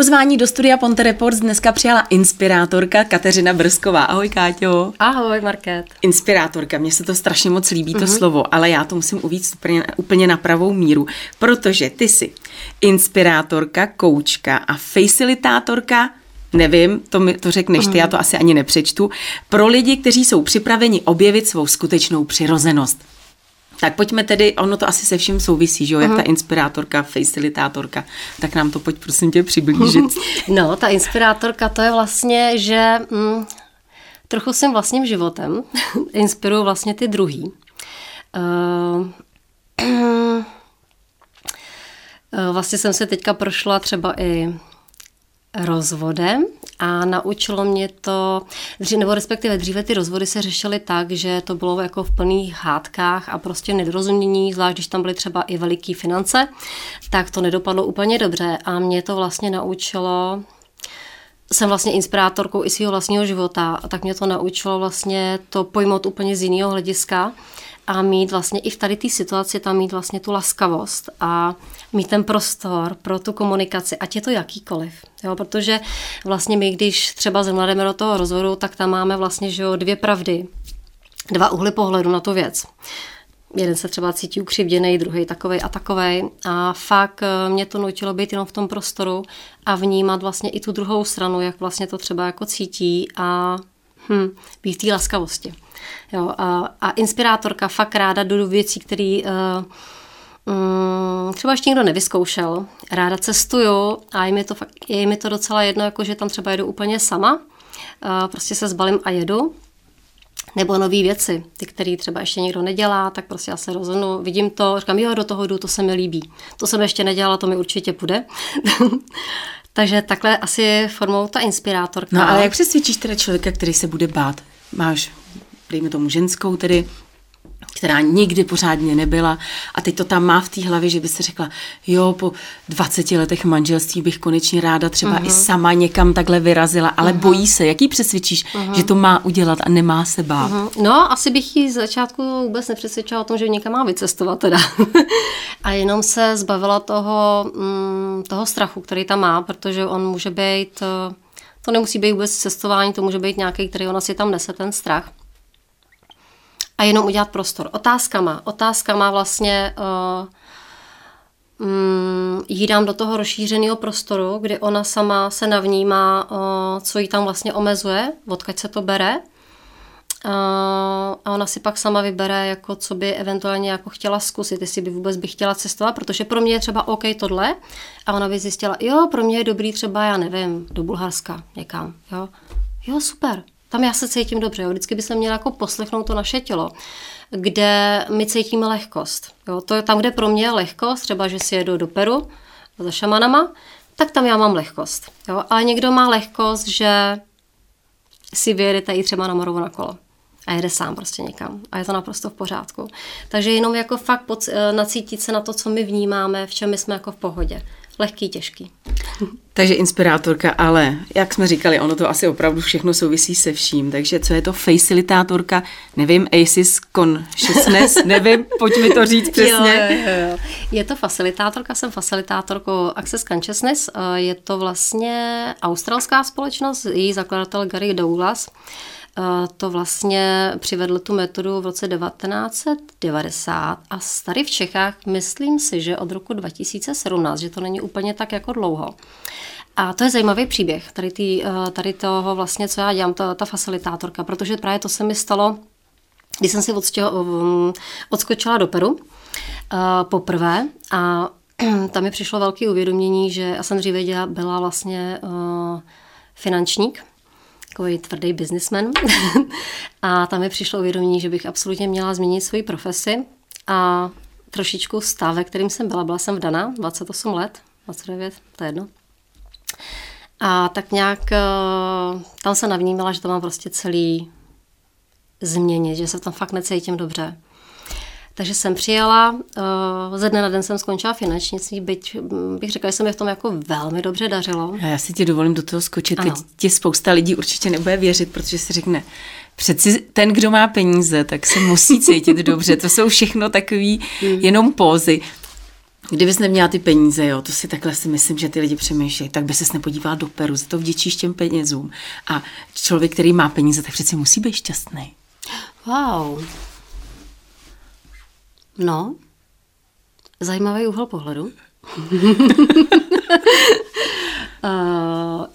Pozvání do studia Ponte Reports dneska přijala inspirátorka Kateřina Brsková. Ahoj Káťo. Ahoj Market. Inspirátorka, mně se to strašně moc líbí, to mm-hmm. slovo, ale já to musím uvíct úplně, úplně na pravou míru, protože ty jsi inspirátorka, koučka a facilitátorka nevím, to, mi, to řekneš ty, já to asi ani nepřečtu, pro lidi, kteří jsou připraveni objevit svou skutečnou přirozenost. Tak pojďme tedy, ono to asi se vším souvisí, že jo, jak ta inspirátorka, facilitátorka, tak nám to pojď prosím tě přiblížit. No, ta inspirátorka to je vlastně, že mm, trochu jsem vlastním životem inspiruju vlastně ty druhý. Uh, vlastně jsem se teďka prošla třeba i rozvodem a naučilo mě to, nebo respektive dříve ty rozvody se řešily tak, že to bylo jako v plných hádkách a prostě nedorozumění, zvlášť když tam byly třeba i veliký finance, tak to nedopadlo úplně dobře. A mě to vlastně naučilo jsem vlastně inspirátorkou i svého vlastního života, a tak mě to naučilo vlastně to pojmout úplně z jiného hlediska a mít vlastně i v tady té situaci tam mít vlastně tu laskavost a mít ten prostor pro tu komunikaci, ať je to jakýkoliv. Jo, protože vlastně my, když třeba zemlademe do toho rozhodu, tak tam máme vlastně že jo, dvě pravdy, dva uhly pohledu na tu věc. Jeden se třeba cítí ukřivděný, druhý takovej a takovej. A fakt eh, mě to nutilo být jenom v tom prostoru a vnímat vlastně i tu druhou stranu, jak vlastně to třeba jako cítí a hm, být té laskavosti. Jo, a, a inspirátorka fakt ráda do věcí, které uh, um, třeba ještě někdo nevyzkoušel. Ráda cestuju a je mi to, fakt, je mi to docela jedno, jako že tam třeba jedu úplně sama. Uh, prostě se zbalím a jedu. Nebo nové věci, ty, které třeba ještě někdo nedělá, tak prostě já se rozhodnu, vidím to, říkám, jo, do toho jdu, to se mi líbí. To jsem ještě nedělala, to mi určitě půjde. Takže takhle asi formou ta inspirátorka. No ale jak přesvědčíš teda člověka, který se bude bát? Máš dejme tomu ženskou tedy, která nikdy pořádně nebyla a teď to tam má v té hlavě, že by se řekla, jo, po 20 letech manželství bych konečně ráda třeba uh-huh. i mhm. sama někam takhle vyrazila, ale uh-huh. bojí se. Jaký přesvědčíš, uh-huh. že to má udělat a nemá se bát? Uh-huh. No, asi bych jí z začátku vůbec nepřesvědčila o tom, že někam má vycestovat teda. a jenom se zbavila toho, mm, toho strachu, který tam má, protože on může být, eh, to nemusí být vůbec cestování, to může být nějaký, který ona si tam nese, ten strach a jenom udělat prostor. Otázkama. Otázkama vlastně uh, um, jí dám do toho rozšířeného prostoru, kdy ona sama se navnímá, uh, co jí tam vlastně omezuje, odkud se to bere. Uh, a ona si pak sama vybere, jako co by eventuálně jako chtěla zkusit, jestli by vůbec by chtěla cestovat, protože pro mě je třeba OK tohle a ona by zjistila, jo, pro mě je dobrý třeba, já nevím, do Bulharska někam, jo. Jo, super, tam já se cítím dobře. Jo. Vždycky by se měla jako poslechnout to naše tělo, kde my cítíme lehkost. Jo. To je tam, kde pro mě je lehkost, třeba, že si jedu do Peru za šamanama, tak tam já mám lehkost. Jo. Ale někdo má lehkost, že si vyjede tady třeba na Morovo na kolo a jede sám prostě někam. A je to naprosto v pořádku. Takže jenom jako fakt pod, eh, nacítit se na to, co my vnímáme, v čem my jsme jako v pohodě lehký, těžký. Takže inspirátorka, ale jak jsme říkali, ono to asi opravdu všechno souvisí se vším. Takže co je to facilitátorka? Nevím, ACES Consciousness, nevím, pojď mi to říct přesně. Jo, jo, jo. Je to facilitátorka, jsem facilitátorkou Access Consciousness. Je to vlastně australská společnost, její zakladatel Gary Douglas to vlastně přivedl tu metodu v roce 1990 a tady v Čechách myslím si, že od roku 2017, že to není úplně tak jako dlouho. A to je zajímavý příběh, tady, tý, eh, tady toho vlastně, co já dělám, ta, ta facilitátorka, protože právě to se mi stalo, když jsem si odstěho, um, odskočila do Peru uh, poprvé a tam mi přišlo velké uvědomění, že já jsem dříve byla vlastně finančník, takový tvrdý businessman. a tam mi přišlo uvědomění, že bych absolutně měla změnit svoji profesi a trošičku stav, ve kterým jsem byla. Byla jsem vdaná, 28 let, 29, to je jedno. A tak nějak eh, tam se navnímala, že to mám prostě celý změnit, že se tam fakt necítím dobře. Takže jsem přijela, uh, ze dne na den jsem skončila finančnictví, byť hm, bych řekla, že se mi v tom jako velmi dobře dařilo. A já si ti dovolím do toho skočit, ano. teď ti spousta lidí určitě nebude věřit, protože si řekne, přeci ten, kdo má peníze, tak se musí cítit dobře, to jsou všechno takové hmm. jenom pózy. Kdybys neměla ty peníze, jo, to si takhle si myslím, že ty lidi přemýšlejí, tak by ses nepodívala do Peru, za to vděčíš těm penězům. A člověk, který má peníze, tak přeci musí být šťastný. Wow. No, zajímavý úhel pohledu. Uh,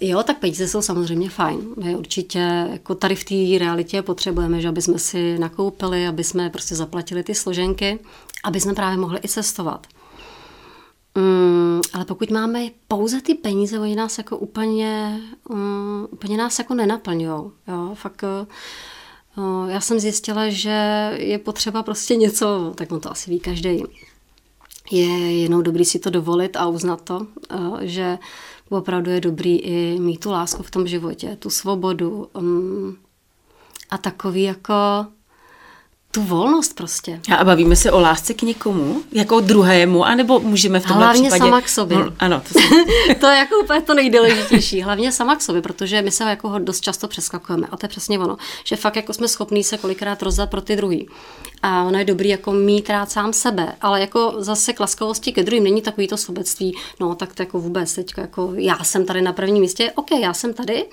jo, tak peníze jsou samozřejmě fajn. My určitě jako tady v té realitě potřebujeme, že aby jsme si nakoupili, aby jsme prostě zaplatili ty složenky, aby jsme právě mohli i cestovat. Um, ale pokud máme pouze ty peníze, oni nás jako úplně, um, úplně nás jako nenaplňují. Jo, fakt uh, já jsem zjistila, že je potřeba prostě něco, tak on to asi ví každý, je jenom dobrý si to dovolit a uznat to, že opravdu je dobrý i mít tu lásku v tom životě, tu svobodu um, a takový jako tu volnost prostě. A bavíme se o lásce k někomu, jako druhému, anebo můžeme v tomhle Hlavně případě... sama k sobě. No, ano. To, to je jako úplně to nejdůležitější. Hlavně sama k sobě, protože my se jako dost často přeskakujeme. A to je přesně ono, že fakt jako jsme schopní se kolikrát rozdat pro ty druhý. A ono je dobrý jako mít rád sám sebe, ale jako zase k laskavosti ke druhým není takový to sobectví, no tak to jako vůbec teď jako já jsem tady na prvním místě, ok, já jsem tady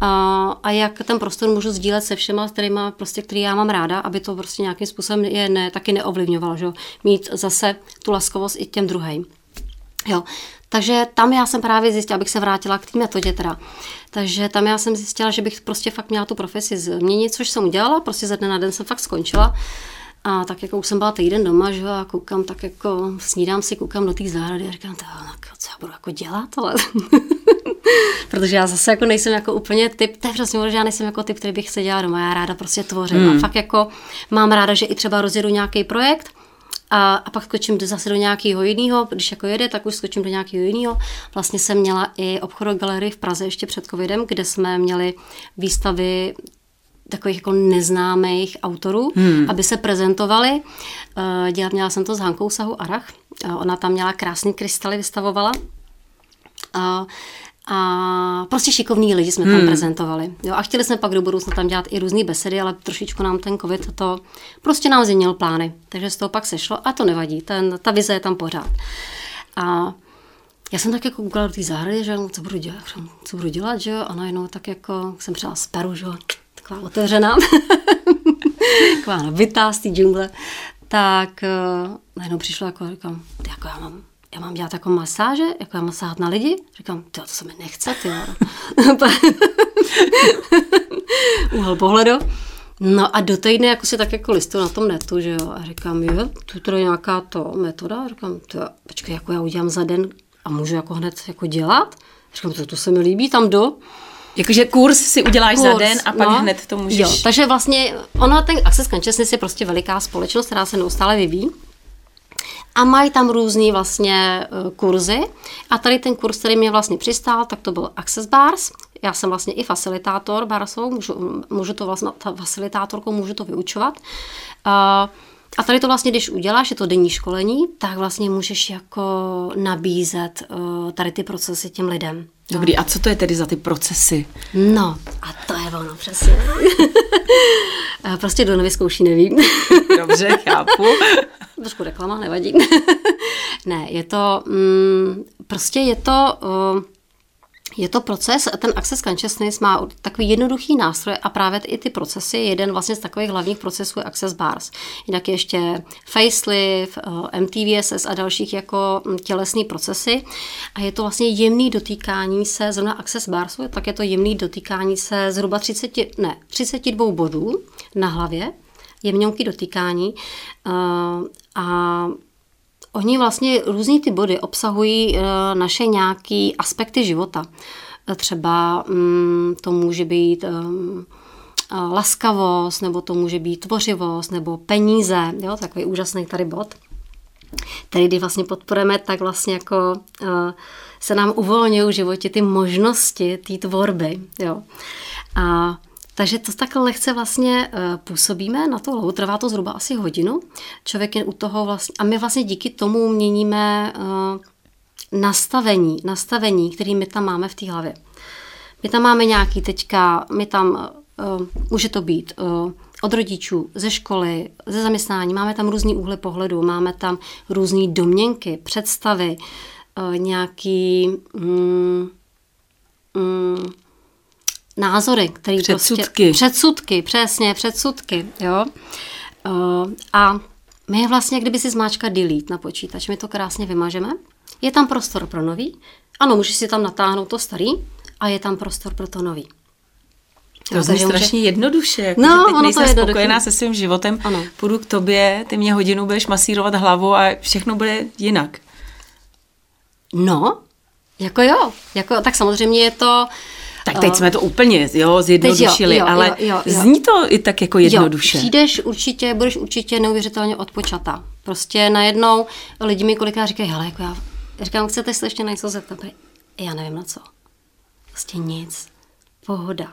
a, a jak ten prostor můžu sdílet se všema, kterýma, prostě, který já mám ráda, aby to prostě nějakým způsobem je ne, taky neovlivňovalo, že? mít zase tu laskavost i těm druhým. Jo, takže tam já jsem právě zjistila, abych se vrátila k té metodě teda. Takže tam já jsem zjistila, že bych prostě fakt měla tu profesi změnit, což jsem udělala, prostě ze dne na den jsem fakt skončila. A tak jako už jsem byla týden doma, že a koukám, tak jako snídám si, koukám do té zahrady a říkám, tak co já budu jako dělat, ale... Protože já zase jako nejsem jako úplně typ, to je přesně že já nejsem jako typ, který bych se dělala doma, já ráda prostě tvořím hmm. a fakt jako mám ráda, že i třeba rozjedu nějaký projekt, a, a pak skočím do, zase do nějakého jiného, když jako jede, tak už skočím do nějakého jiného. Vlastně jsem měla i obchodok galerii v Praze ještě před covidem, kde jsme měli výstavy takových jako neznámých autorů, hmm. aby se prezentovali. Eh, dělala, měla jsem to s Hankou Sahu Arach. Eh, ona tam měla krásný krystaly, vystavovala. A, a prostě šikovní lidi jsme tam hmm. prezentovali. Jo, a chtěli jsme pak do budoucna tam dělat i různé besedy, ale trošičku nám ten covid to prostě nám změnil plány. Takže z toho pak sešlo a to nevadí, ten, ta vize je tam pořád. A já jsem tak jako koukala do té zahrady, že co budu dělat, co budu dělat, že jo, a najednou tak jako jsem přijela z Peru, že jo, taková otevřená, taková nabitá z té džungle, tak uh, najednou přišlo jako, říkám, jako já mám, já mám dělat jako masáže, jako já mám na lidi? Říkám, ty to se mi nechce, ty Úhel pohledu. No a do týdne jako si tak jako listu na tom netu, že jo, a říkám, jo, tu je nějaká to metoda, a říkám, to, počkej, jako já udělám za den a můžu jako hned jako dělat? Říkám, to, to se mi líbí, tam do. Jakože kurz si uděláš kurz, za den a pak no, hned to můžeš... Jo, takže vlastně ono, ten Access Consciousness je prostě veliká společnost, která se neustále vyvíjí. A mají tam různý vlastně uh, kurzy. A tady ten kurz, který mě vlastně přistál, tak to byl Access Bars. Já jsem vlastně i facilitátor barsou, můžu, můžu to vlastně, ta facilitátorkou můžu to vyučovat. Uh, a tady to vlastně, když uděláš, je to denní školení, tak vlastně můžeš jako nabízet uh, tady ty procesy těm lidem. Dobrý, a co to je tedy za ty procesy? No, a to je ono, přesně. prostě do nevyzkouší, nevím. Dobře, chápu. Trošku reklama, nevadí. ne, je to, mm, prostě je to... Uh, je to proces, ten Access Consciousness má takový jednoduchý nástroj a právě i ty procesy, jeden vlastně z takových hlavních procesů je Access Bars. Jinak je ještě facelift, eh, MTVSS a dalších jako hm, tělesný procesy. A je to vlastně jemný dotýkání se, zrovna Access Barsu, tak je to jemný dotýkání se zhruba 30, ne, 32 bodů na hlavě, jemňonký dotýkání. Eh, a Oni vlastně různý ty body obsahují eh, naše nějaké aspekty života. Eh, třeba mm, to může být eh, laskavost, nebo to může být tvořivost, nebo peníze, jo, takový úžasný tady bod. Tady, když vlastně podporujeme, tak vlastně jako se nám uvolňují v životě ty možnosti té tvorby. Jo. A takže to takhle lehce vlastně eh, působíme na to hlavu, trvá to zhruba asi hodinu. Člověk je u toho vlastně, a my vlastně díky tomu měníme eh, nastavení, nastavení, který my tam máme v té hlavě. My tam máme nějaký teďka, my tam, uh, může to být od rodičů, ze školy, ze zaměstnání. Máme tam různý úhly pohledu, máme tam různé domněnky, představy, nějaký mm, mm, názory, které Předsudky. prostě... Předsudky, přesně, předsudky, jo. Uh, a my je vlastně, kdyby si zmáčka delete na počítač, my to krásně vymažeme. Je tam prostor pro nový. Ano, můžeš si tam natáhnout to starý a je tam prostor pro to nový. To zní strašně může... jednoduše. Jako, no, že teď ono nejsem to je spokojená se svým životem, ano. půjdu k tobě, ty mě hodinu budeš masírovat hlavu a všechno bude jinak. No, jako jo. Jako, tak samozřejmě je to... Tak teď uh, jsme to úplně jo, zjednodušili, jo, jo, ale jo, jo, jo. zní to i tak jako jednoduše. Jo, přijdeš určitě, budeš určitě neuvěřitelně odpočata. Prostě najednou lidi mi kolikrát říkají, hele, jako já říkám, chcete se ještě na něco zeptat? Já nevím na co. Prostě nic. Pohoda.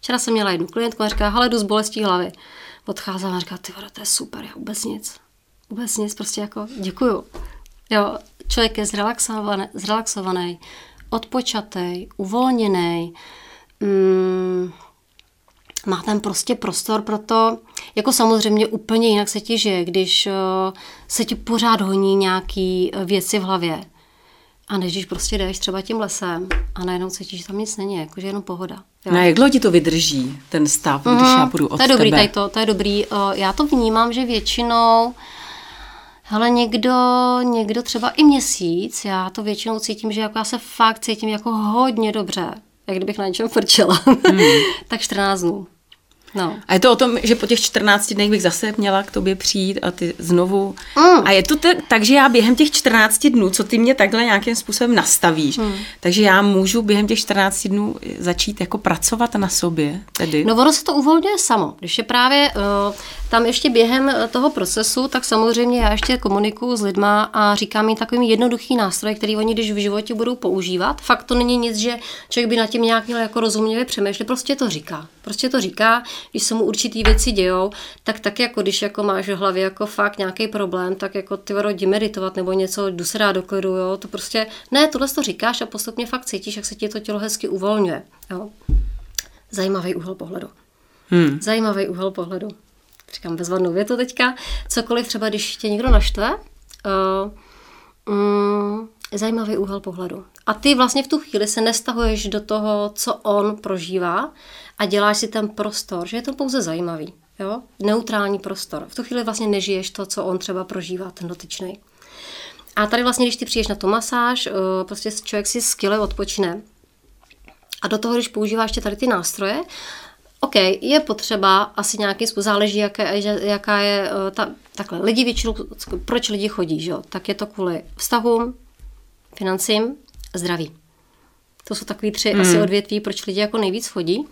Včera jsem měla jednu klientku a říká, hele, jdu z bolestí hlavy. Odcházela a říká, ty vado, to je super, já vůbec nic. Vůbec nic, prostě jako děkuju. Jo, člověk je zrelaxovaný, zrelaxovaný odpočatý, uvolněný, mm, má tam prostě prostor pro to, jako samozřejmě úplně jinak se ti žije, když uh, se ti pořád honí nějaký eh, věci v hlavě. A než když prostě jdeš třeba tím lesem a najednou cítíš, že tam nic není, jakože jenom pohoda. Jo. No a jak dlouho ti to vydrží, ten stav, mm-hmm. když já půjdu od To je dobrý, tebe? to, to je dobrý. Uh, já to vnímám, že většinou ale někdo, někdo třeba i měsíc, já to většinou cítím, že jako já se fakt cítím jako hodně dobře, jak kdybych na něčem frčela. Hmm. tak 14 dnů. No. A je to o tom, že po těch 14 dnech bych zase měla k tobě přijít a ty znovu. Mm. A je to te, tak, že já během těch 14 dnů, co ty mě takhle nějakým způsobem nastavíš, mm. takže já můžu během těch 14 dnů začít jako pracovat na sobě tedy. No ono se to uvolňuje samo. Když je právě uh, tam ještě během eh, toho procesu, tak samozřejmě já ještě komunikuju s lidma a říkám jim takový jednoduchý nástroj, který oni když v životě budou používat. Fakt to není nic, že člověk by na tím nějak měl jako rozuměle přemýšlet, prostě to říká. Prostě to říká, když se mu určitý věci dějou, tak tak jako když jako máš v hlavě jako fakt nějaký problém, tak jako ty jdi meditovat nebo něco, jdu se do klidu, jo, to prostě, ne, tohle to říkáš a postupně fakt cítíš, jak se ti to tělo hezky uvolňuje, jo. Zajímavý úhel pohledu. Hmm. Zajímavý úhel pohledu říkám bezvadnou větu teďka, cokoliv třeba, když tě někdo naštve, uh, um, zajímavý úhel pohledu. A ty vlastně v tu chvíli se nestahuješ do toho, co on prožívá a děláš si ten prostor, že je to pouze zajímavý. Jo? Neutrální prostor. V tu chvíli vlastně nežiješ to, co on třeba prožívá, ten dotyčný. A tady vlastně, když ty přijdeš na tu masáž, uh, prostě člověk si skvěle odpočine. A do toho, když používáš tady ty nástroje, OK, je potřeba asi nějaký způsob, záleží, jaké, jaká je eh, ta, takhle, lidi většinou, proč lidi chodí, že jo? tak je to kvůli vztahům, financím, zdraví. To jsou takový tři hmm. asi odvětví, proč lidi jako nejvíc chodí.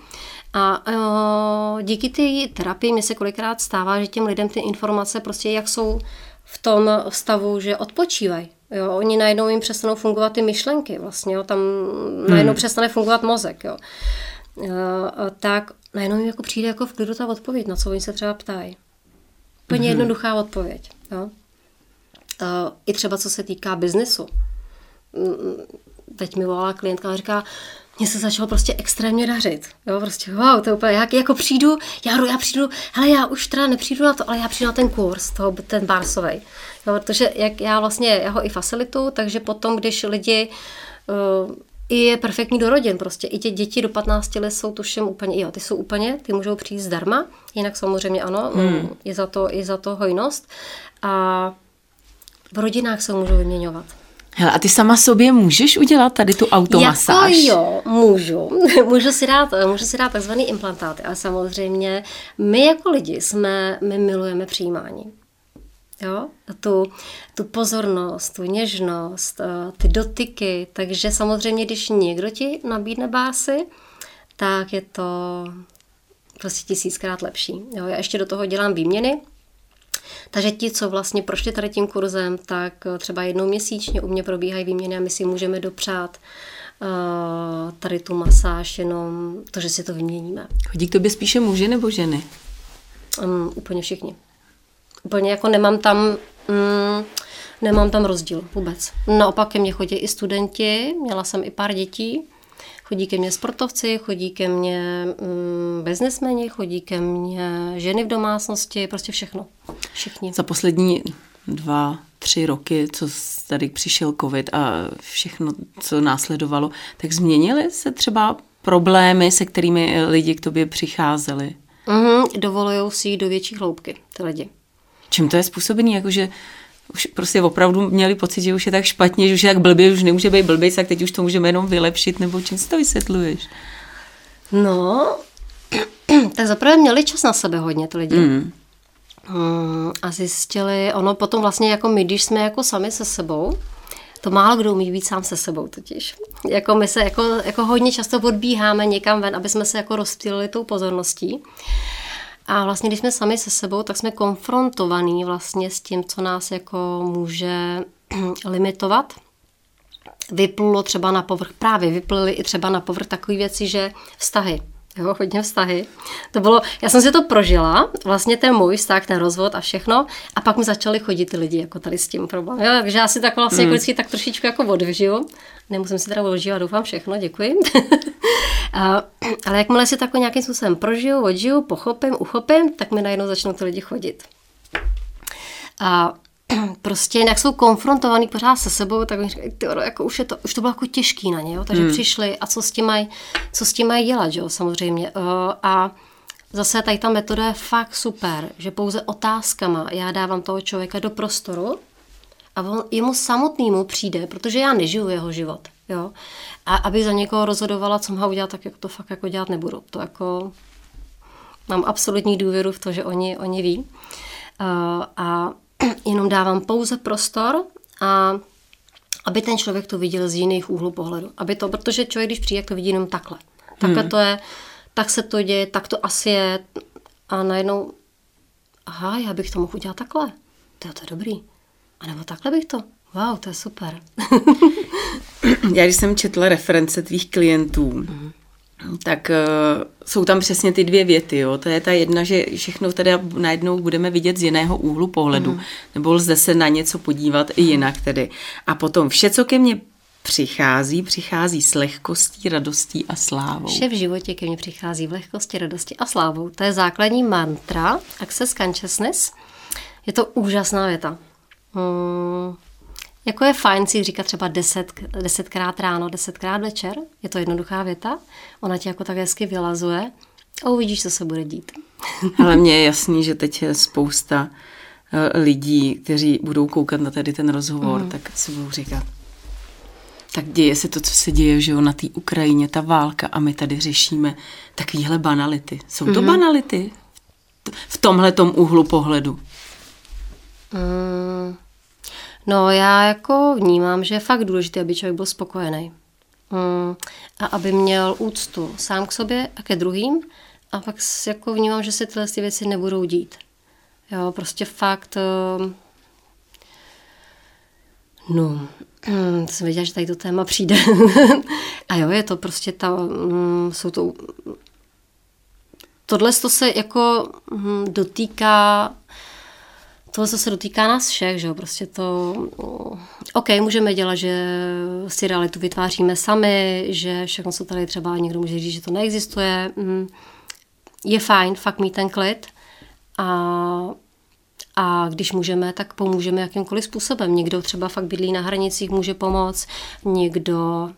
A o, eh, díky té terapii mi se kolikrát stává, že těm lidem ty informace prostě jak jsou v tom stavu, že odpočívají. Jo, oni najednou jim přestanou fungovat ty myšlenky vlastně, jo, tam najednou hmm. přestane fungovat mozek, jo. Uh, tak najednou jim jako přijde jako v klidu ta odpověď, na co oni se třeba ptají. Úplně mm-hmm. jednoduchá odpověď. Jo? Uh, I třeba co se týká biznesu. Teď mi volala klientka a říká, mně se začalo prostě extrémně dařit. Jo, prostě wow, to je úplně, jak jako přijdu, já, já přijdu, hele, já už teda nepřijdu na to, ale já přijdu na ten kurz, toho, ten barsovej. Jo, protože jak já vlastně, já ho i facilitu, takže potom, když lidi uh, i je perfektní do rodin prostě. I tě děti do 15 let jsou tuším úplně, jo, ty jsou úplně, ty můžou přijít zdarma, jinak samozřejmě ano, hmm. je za to, i za to hojnost. A v rodinách se můžou vyměňovat. Hele, a ty sama sobě můžeš udělat tady tu automasáž? Jako jo, můžu. můžu, si dát, můžu si dát takzvaný implantáty, ale samozřejmě my jako lidi jsme, my milujeme přijímání. Jo? Tu, tu pozornost, tu něžnost, eh, ty dotyky. Takže samozřejmě, když někdo ti nabídne básy, tak je to prostě tisíckrát lepší. Jo? Já ještě do toho dělám výměny, takže ti, co vlastně prošli tady tím kurzem, tak eh, třeba jednou měsíčně u mě probíhají výměny a my si můžeme dopřát uh, tady tu masáž, jenom to, že si to vyměníme. Chodí k tobě spíše muži nebo ženy? Um, úplně všichni. Úplně jako nemám tam, mm, nemám tam rozdíl vůbec. Naopak ke mně chodí i studenti, měla jsem i pár dětí, Chodí ke mně sportovci, chodí ke mně mm, biznesmeni, chodí ke mně ženy v domácnosti, prostě všechno. Všichni. Za poslední dva, tři roky, co tady přišel covid a všechno, co následovalo, tak změnily se třeba problémy, se kterými lidi k tobě přicházeli? Mm-hmm, dovolují si jít do větší hloubky, ty lidi. Čím to je způsobený? Jakože už prostě opravdu měli pocit, že už je tak špatně, že už je tak blbě, už nemůže být blbý, tak teď už to můžeme jenom vylepšit, nebo čím si to vysvětluješ? No, tak zaprvé měli čas na sebe hodně ty lidi. Mm. Mm, a zjistili, ono potom vlastně jako my, když jsme jako sami se sebou, to málo kdo umí být sám se sebou totiž. Jako my se jako, jako hodně často odbíháme někam ven, aby jsme se jako rozptýlili tou pozorností. A vlastně, když jsme sami se sebou, tak jsme konfrontovaní vlastně s tím, co nás jako může limitovat. Vyplulo třeba na povrch, právě vyplily i třeba na povrch takové věci, že vztahy, jo, hodně vztahy. To bylo, já jsem si to prožila, vlastně ten můj vztah, ten rozvod a všechno, a pak mi začali chodit ty lidi jako tady s tím problémem. Jo, takže já si tak vlastně mm. jako vždycky tak trošičku jako odvžiju. Nemusím si teda odžívat, doufám všechno, děkuji. a, ale jakmile si takhle nějakým způsobem prožiju, odžiju, pochopím, uchopím, tak mi najednou začnou ty lidi chodit. A prostě jak jsou konfrontovaný pořád se sebou, tak mi říkají, ty, jako už, je to, už to bylo jako těžký na ně, jo? takže hmm. přišli a co s tím mají co s tím mají dělat, jo? samozřejmě. Uh, a zase tady ta metoda je fakt super, že pouze otázkama já dávám toho člověka do prostoru a on, jemu samotnému přijde, protože já nežiju jeho život. Jo? A aby za někoho rozhodovala, co má udělat, tak jako to fakt jako dělat nebudu. To jako mám absolutní důvěru v to, že oni, oni ví. Uh, a jenom dávám pouze prostor a aby ten člověk to viděl z jiných úhlů pohledu. Aby to, protože člověk, když přijde, to vidí jenom takhle. Takhle hmm. to je, tak se to děje, tak to asi je. A najednou, aha, já bych to mohl udělat takhle. To je to dobrý. A nebo takhle bych to. Wow, to je super. já když jsem četla reference tvých klientů, hmm tak uh, jsou tam přesně ty dvě věty. Jo? To je ta jedna, že všechno teda najednou budeme vidět z jiného úhlu pohledu, mm. nebo lze se na něco podívat i jinak tedy. A potom vše, co ke mně přichází, přichází s lehkostí, radostí a slávou. Vše v životě ke mně přichází v lehkosti, radosti a slávou. To je základní mantra Access Consciousness. Je to úžasná věta. Hmm. Jako je fajn si říkat třeba deset, desetkrát ráno, desetkrát večer, je to jednoduchá věta, ona ti jako tak hezky vylazuje a uvidíš, co se bude dít. Ale mně je jasný, že teď je spousta eh, lidí, kteří budou koukat na tady ten rozhovor, mm. tak si budou říkat, tak děje se to, co se děje že jo, na té Ukrajině, ta válka a my tady řešíme takovéhle banality. Jsou to mm. banality v tomhle úhlu pohledu? Mm. No já jako vnímám, že je fakt důležité, aby člověk byl spokojený. Mm, a aby měl úctu sám k sobě a ke druhým. A pak jako vnímám, že se tyhle ty věci nebudou dít. Jo, prostě fakt... Eh, no, jsem věděla, že tady to téma přijde. a jo, je to prostě ta... Mm, jsou to... Tohle to se jako mm, dotýká tohle se dotýká nás všech, že jo, prostě to, OK, můžeme dělat, že si realitu vytváříme sami, že všechno, co tady třeba někdo může říct, že to neexistuje, mm, je fajn fakt mít ten klid a a když můžeme, tak pomůžeme jakýmkoliv způsobem. Někdo třeba fakt bydlí na hranicích, může pomoct, někdo,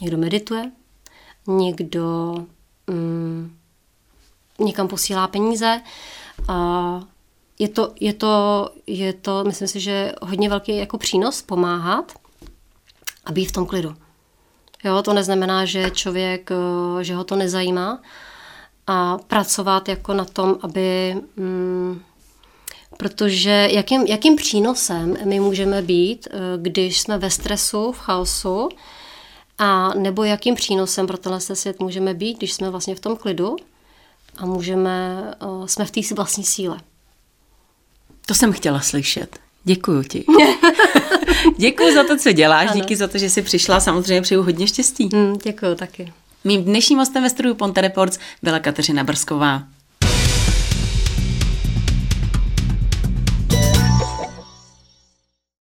někdo medituje, někdo mm, někam posílá peníze. A je to, je to, je to, myslím si, že hodně velký jako přínos pomáhat a být v tom klidu. Jo, to neznamená, že člověk, eh, že ho to nezajímá a pracovat jako na tom, aby, mm, protože jakým, jakým přínosem my můžeme být, eh, když jsme ve stresu, v chaosu, a nebo jakým přínosem pro tenhle svět můžeme být, když jsme vlastně v tom klidu a můžeme, eh, jsme v té vlastní síle. To jsem chtěla slyšet. Děkuji ti. děkuji za to, co děláš, ano. díky za to, že jsi přišla. Samozřejmě přeju hodně štěstí. Mm, děkuji taky. Mým dnešním hostem ve studiu Ponte Reports byla Kateřina Brsková.